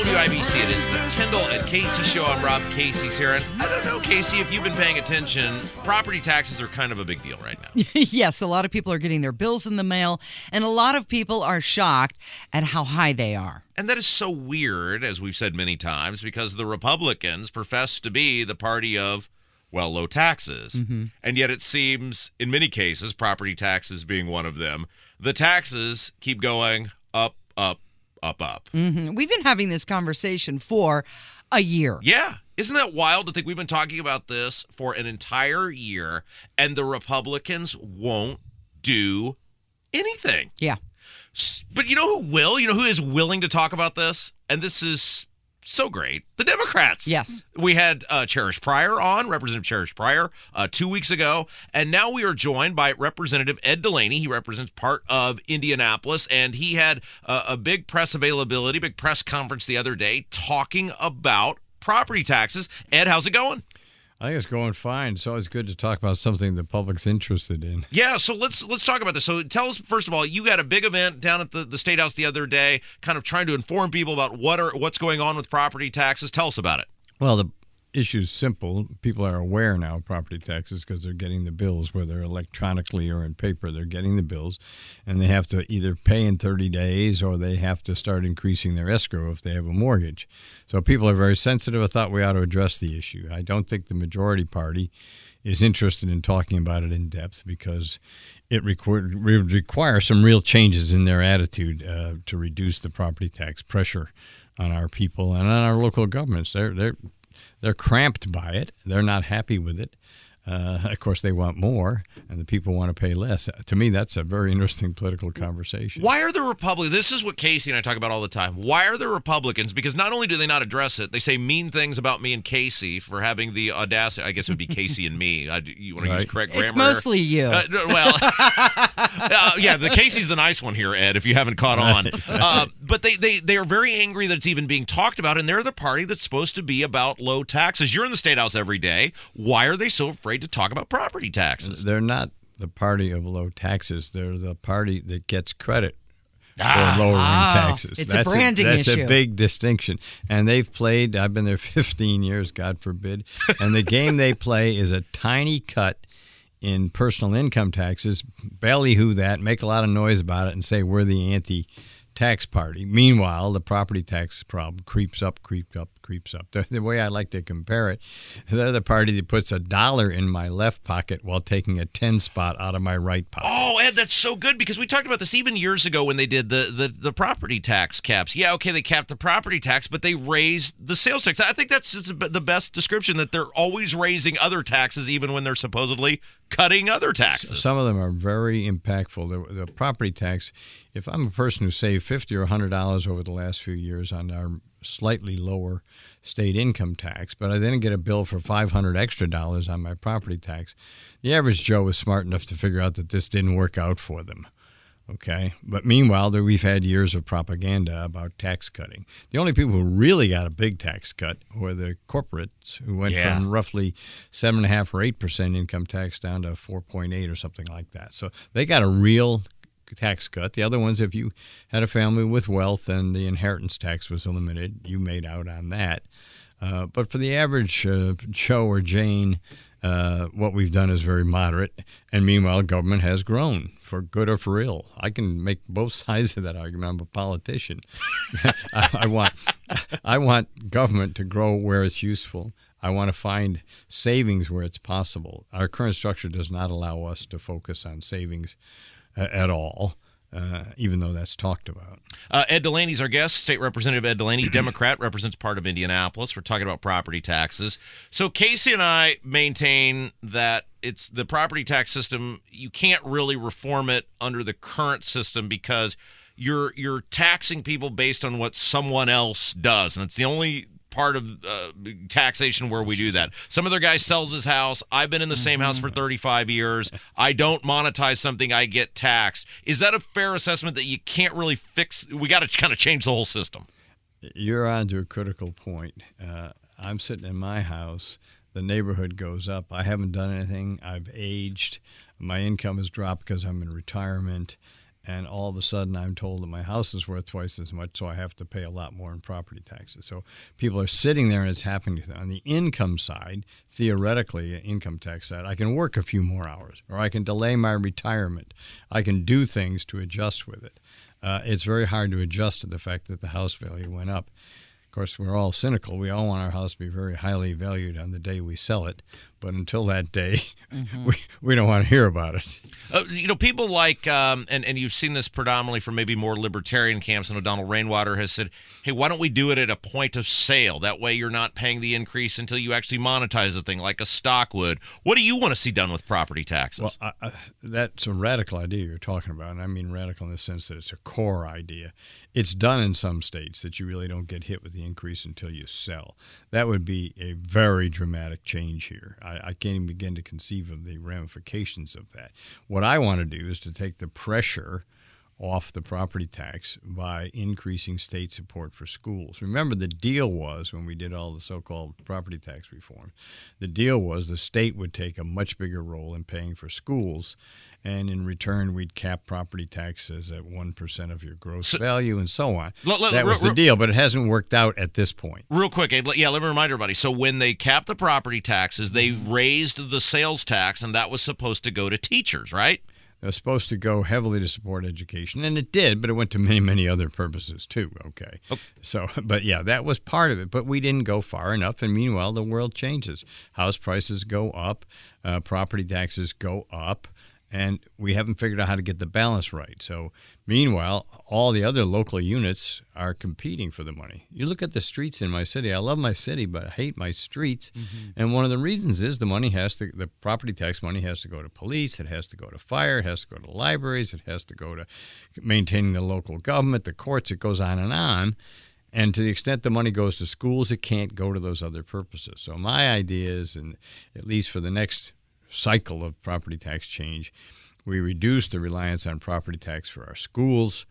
WIBC. It is the Kendall and Casey show. I'm Rob Casey's here. And I don't know, Casey, if you've been paying attention, property taxes are kind of a big deal right now. yes, a lot of people are getting their bills in the mail, and a lot of people are shocked at how high they are. And that is so weird, as we've said many times, because the Republicans profess to be the party of, well, low taxes. Mm-hmm. And yet it seems, in many cases, property taxes being one of them, the taxes keep going up, up, up, up. Mhm. We've been having this conversation for a year. Yeah. Isn't that wild to think we've been talking about this for an entire year and the Republicans won't do anything? Yeah. But you know who will? You know who is willing to talk about this? And this is so great. The Democrats. Yes. We had uh, Cherish Pryor on, Representative Cherish Pryor, uh, two weeks ago. And now we are joined by Representative Ed Delaney. He represents part of Indianapolis. And he had uh, a big press availability, big press conference the other day talking about property taxes. Ed, how's it going? I think it's going fine. It's always good to talk about something the public's interested in. Yeah, so let's let's talk about this. So tell us first of all, you had a big event down at the, the state house the other day, kind of trying to inform people about what are what's going on with property taxes. Tell us about it. Well, the issue's simple. People are aware now of property taxes because they're getting the bills, whether electronically or in paper. They're getting the bills, and they have to either pay in 30 days or they have to start increasing their escrow if they have a mortgage. So people are very sensitive. I thought we ought to address the issue. I don't think the majority party is interested in talking about it in depth because it would require some real changes in their attitude uh, to reduce the property tax pressure on our people and on our local governments. They're they're they're cramped by it. They're not happy with it. Uh, of course, they want more, and the people want to pay less. To me, that's a very interesting political conversation. Why are the Republicans? This is what Casey and I talk about all the time. Why are the Republicans? Because not only do they not address it, they say mean things about me and Casey for having the audacity. I guess it would be Casey and me. I, you want to use correct grammar? It's mostly you. Uh, well, uh, yeah, the Casey's the nice one here, Ed. If you haven't caught on, uh, but they they they are very angry that it's even being talked about, and they're the party that's supposed to be about low taxes. You're in the state house every day. Why are they so afraid to talk about property taxes? They're not the party of low taxes. They're the party that gets credit Ah. for lowering Ah, taxes. it's a that's branding that's issue. That's a big distinction. And they've played. I've been there 15 years, God forbid. And the game they play is a tiny cut in personal income taxes. Ballyhoo that, make a lot of noise about it, and say we're the anti. Tax party. Meanwhile, the property tax problem creeps up, creeps up, creeps up. The, the way I like to compare it, they're the party that puts a dollar in my left pocket while taking a 10 spot out of my right pocket. Oh, Ed, that's so good because we talked about this even years ago when they did the, the, the property tax caps. Yeah, okay, they capped the property tax, but they raised the sales tax. I think that's the best description that they're always raising other taxes, even when they're supposedly cutting other taxes. Some of them are very impactful. The, the property tax, if I'm a person who saved fifty or hundred dollars over the last few years on our slightly lower state income tax, but I then get a bill for five hundred extra dollars on my property tax, the average Joe is smart enough to figure out that this didn't work out for them. Okay, but meanwhile, there we've had years of propaganda about tax cutting. The only people who really got a big tax cut were the corporates, who went Yeah. from roughly seven and a half or eight percent income tax down to four point eight or something like that. So they got a real tax cut. The other ones, if you had a family with wealth and the inheritance tax was eliminated, you made out on that. Uh, but for the average uh, Joe or Jane, uh, what we've done is very moderate. And meanwhile, government has grown for good or for ill. I can make both sides of that argument. I'm a politician. I, I want, I want government to grow where it's useful. I want to find savings where it's possible. Our current structure does not allow us to focus on savings uh, at all, uh, even though that's talked about. Uh, Ed Delaney's our guest. State Representative Ed Delaney, Democrat, represents part of Indianapolis. We're talking about property taxes. So Casey and I maintain that it's the property tax system. You can't really reform it under the current system because you're you're taxing people based on what someone else does, and it's the only part of uh, taxation where we do that. Some other guy sells his house. I've been in the same house for 35 years. I don't monetize something, I get taxed. Is that a fair assessment that you can't really fix? We got to kind of change the whole system. You're on to a critical point. Uh, I'm sitting in my house. The neighborhood goes up. I haven't done anything. I've aged. My income has dropped because I'm in retirement. And all of a sudden, I'm told that my house is worth twice as much, so I have to pay a lot more in property taxes. So people are sitting there, and it's happening. On the income side, theoretically, income tax side, I can work a few more hours, or I can delay my retirement. I can do things to adjust with it. Uh, it's very hard to adjust to the fact that the house value went up. Of course, we're all cynical. We all want our house to be very highly valued on the day we sell it. But until that day, we, we don't want to hear about it. Uh, you know, people like, um, and, and you've seen this predominantly from maybe more libertarian camps. and know Donald Rainwater has said, hey, why don't we do it at a point of sale? That way you're not paying the increase until you actually monetize the thing like a stock would. What do you want to see done with property taxes? Well, I, I, that's a radical idea you're talking about. And I mean radical in the sense that it's a core idea. It's done in some states that you really don't get hit with the increase until you sell. That would be a very dramatic change here. I, I can't even begin to conceive of the ramifications of that. What I want to do is to take the pressure off the property tax by increasing state support for schools. Remember, the deal was when we did all the so called property tax reform, the deal was the state would take a much bigger role in paying for schools. And in return, we'd cap property taxes at 1% of your gross value and so on. Let- let- that was re- the deal, but it hasn't worked out at this point. Real quick, yeah, let me remind everybody. So when they capped the property taxes, they raised the sales tax, and that was supposed to go to teachers, right? It was supposed to go heavily to support education, and it did, but it went to many, many other purposes too. Okay. So, but yeah, that was part of it, but we didn't go far enough. And meanwhile, the world changes. House prices go up, uh, property taxes go up, and we haven't figured out how to get the balance right. So, meanwhile, all the other local units are competing for the money. You look at the streets in my city. I love my city, but I hate my streets. Mm-hmm. And one of the reasons is the money has to, the property tax money has to go to police, it has to go to fire, it has to go to libraries, it has to go to maintaining the local government, the courts, it goes on and on. And to the extent the money goes to schools, it can't go to those other purposes. So my idea is, and at least for the next cycle of property tax change, we reduce the reliance on property tax for our schools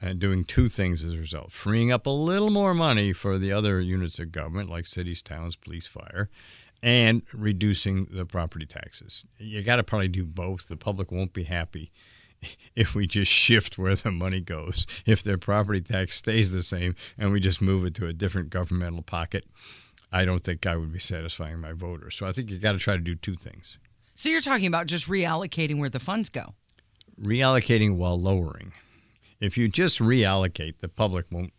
and doing two things as a result freeing up a little more money for the other units of government like cities, towns, police, fire, and reducing the property taxes. You got to probably do both. The public won't be happy if we just shift where the money goes. If their property tax stays the same and we just move it to a different governmental pocket, I don't think I would be satisfying my voters. So I think you got to try to do two things So you're talking about just reallocating where the funds go. reallocating while lowering. If you just reallocate, the public won't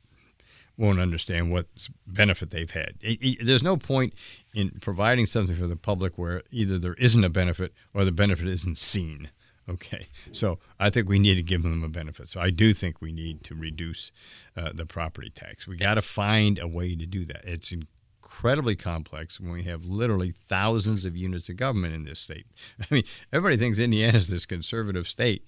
won't understand what benefit they've had. It- it- there's no point in providing something for the public where either there isn't a benefit or the benefit isn't seen. Okay, so I think we need to give them a benefit. So I do think we need to reduce uh, the property tax. We got to find a way to do that. It's incredibly complex when we have literally thousands of units of government in this state. I mean, everybody thinks Indiana is this conservative state,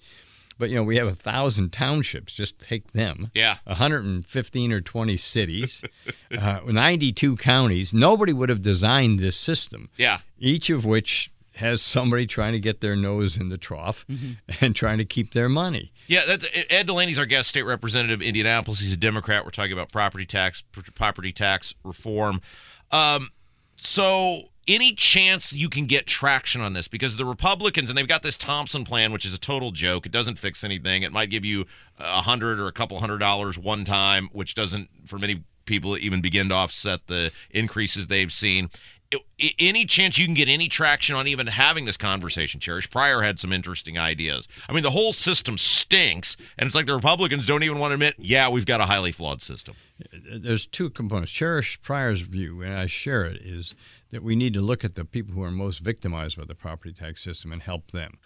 but you know we have a thousand townships. Just take them. Yeah. 115 or 20 cities, uh, 92 counties. Nobody would have designed this system. Yeah. Each of which has somebody trying to get their nose in the trough and trying to keep their money. Yeah, that's Ed Delaney's our guest, state representative, of Indianapolis. He's a Democrat. We're talking about property tax, property tax reform. Um, so, any chance you can get traction on this? Because the Republicans, and they've got this Thompson plan, which is a total joke. It doesn't fix anything. It might give you a hundred or a couple hundred dollars one time, which doesn't, for many people, even begin to offset the increases they've seen. Any chance you can get any traction on even having this conversation? Cherish Pryor had some interesting ideas. I mean, the whole system stinks, and it's like the Republicans don't even want to admit, yeah, we've got a highly flawed system. There's two components. Cherish Pryor's view, and I share it, is that we need to look at the people who are most victimized by the property tax system and help them.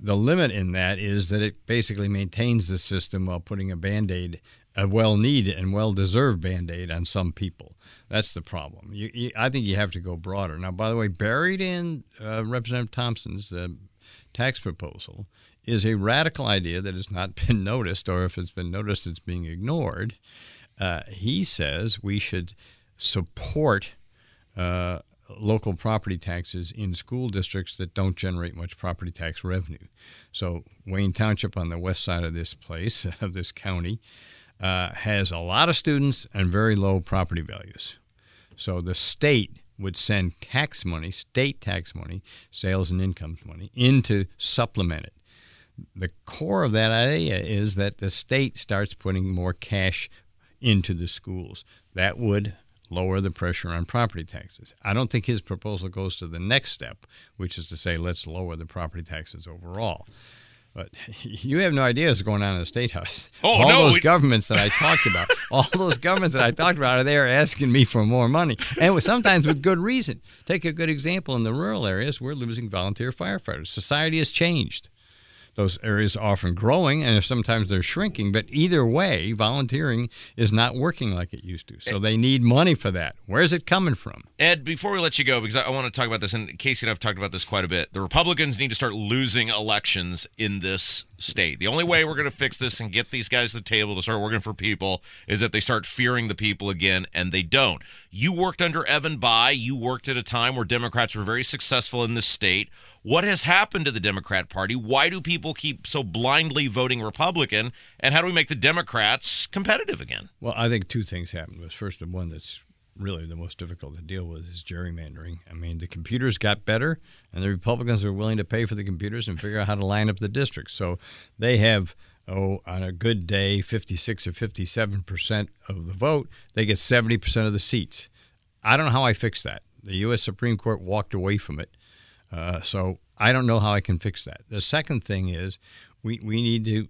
The limit in that is that it basically maintains the system while putting a band aid, a well needed and well deserved band aid on some people. That's the problem. You, you, I think you have to go broader. Now, by the way, buried in uh, Representative Thompson's uh, tax proposal is a radical idea that has not been noticed, or if it's been noticed, it's being ignored. Uh, he says we should support uh, local property taxes in school districts that don't generate much property tax revenue. So Wayne Township on the west side of this place of this county uh, has a lot of students and very low property values. So the state would send tax money, state tax money, sales and income money, in to supplement it. The core of that idea is that the state starts putting more cash into the schools. That would lower the pressure on property taxes. I don't think his proposal goes to the next step, which is to say, let's lower the property taxes overall. But you have no idea what's going on in the state house. Oh, all no, those we- governments that I talked about, all those governments that I talked about are there asking me for more money, and sometimes with good reason. Take a good example in the rural areas, we're losing volunteer firefighters. Society has changed. Those areas are often growing, and sometimes they're shrinking. But either way, volunteering is not working like it used to. So eh. they need money for that. Where's it coming from? Ed, before we let you go, because I, I want to talk about this, and Casey and I have talked about this quite a bit. The Republicans need to start losing elections in this state. The only way we're going to fix this and get these guys to the table to start working for people is if they start fearing the people again, and they don't. You worked under Evan Bayh. You worked at a time where Democrats were very successful in this state. What has happened to the Democrat Party? Why do people keep so blindly voting Republican? And how do we make the Democrats competitive again? Well, I think two things happened. Was first the one that's really the most difficult to deal with is gerrymandering. I mean, the computers got better, and the Republicans are willing to pay for the computers and figure out how to line up the districts. So they have, oh, on a good day, 56 or 57 percent of the vote. They get 70 percent of the seats. I don't know how I fix that. The U.S. Supreme Court walked away from it. Uh, so I don't know how I can fix that. The second thing is we, we need to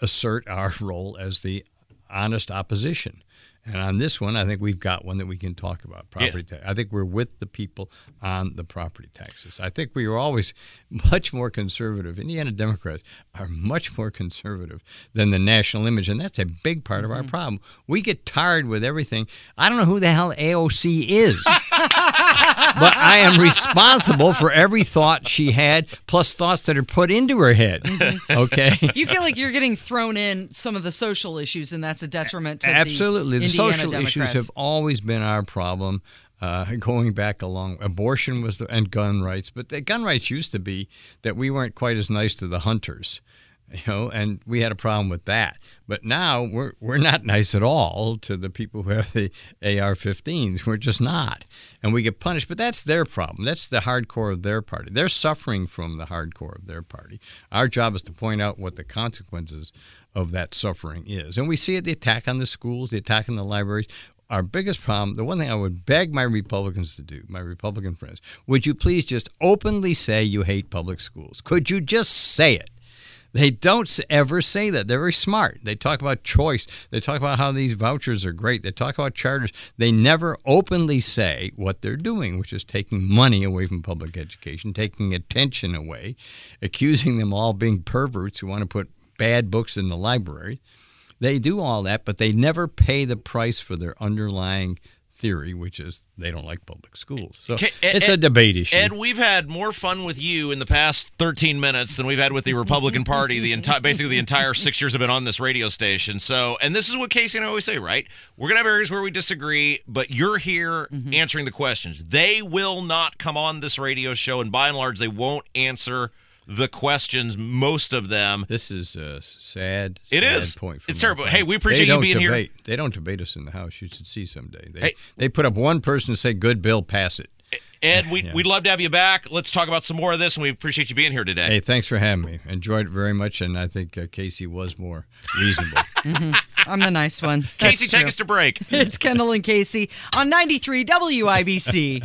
assert our role as the honest opposition. And on this one, I think we've got one that we can talk about property tax. I think we're with the people on the property taxes. I think we are always much more conservative. Indiana Democrats are much more conservative than the national image, and that's a big part of our mm-hmm. problem. We get tired with everything. I don't know who the hell AOC is. but I am responsible for every thought she had, plus thoughts that are put into her head. Okay. You feel like you're getting thrown in some of the social issues, and that's a detriment to Absolutely. the The, social issues have always been our problem. Uh, going back along, abortion was the, and gun rights, but the gun rights used to be that we weren't quite as nice to the hunters, you know, and we had a problem with that. But now we're we're not nice at all to the people who have the AR-15s. We're just not, and we get punished. But that's their problem. That's the hardcore of their party. They're suffering from the hardcore of their party. Our job is to point out what the consequences of that suffering is, and we see it: the attack on the schools, the attack on the libraries. Our biggest problem, the one thing I would beg my Republicans to do, my Republican friends, would you please just openly say you hate public schools? Could you just say it? They don't ever say that. They're very smart. They talk about choice. They talk about how these vouchers are great. They talk about charters. They never openly say what they're doing, which is taking money away from public education, taking attention away, accusing them all being perverts who want to put bad books in the library. They do all that, but they never pay the price for their underlying theory, which is they don't like public schools. So Ed- it's a Ed- debate issue. Ed, we've had more fun with you in the past 13 minutes than we've had with the Republican Party the entire, basically the entire six years I've been on this radio station. So, and this is what Casey and I always say, right? We're gonna have areas where we disagree, but you're here mm-hmm. answering the questions. They will not come on this radio show, and by and large, they won't answer the questions. Most of them. This is a sad, It sad is. point. It's from terrible. my Hey, we appreciate you don't being here. They don't debate us in the House. You should see someday. They Hey. they put up one person to say, "Good bill, pass it." Ed, we, Yeah. we'd love to have you back. Let's talk about some more of this, and we appreciate you being here today. Hey, thanks for having me. Enjoyed it very much, and I think uh, Casey was more reasonable. I'm the nice one. Casey, That's take us to break. It's Kendall and Casey on 93 WIBC.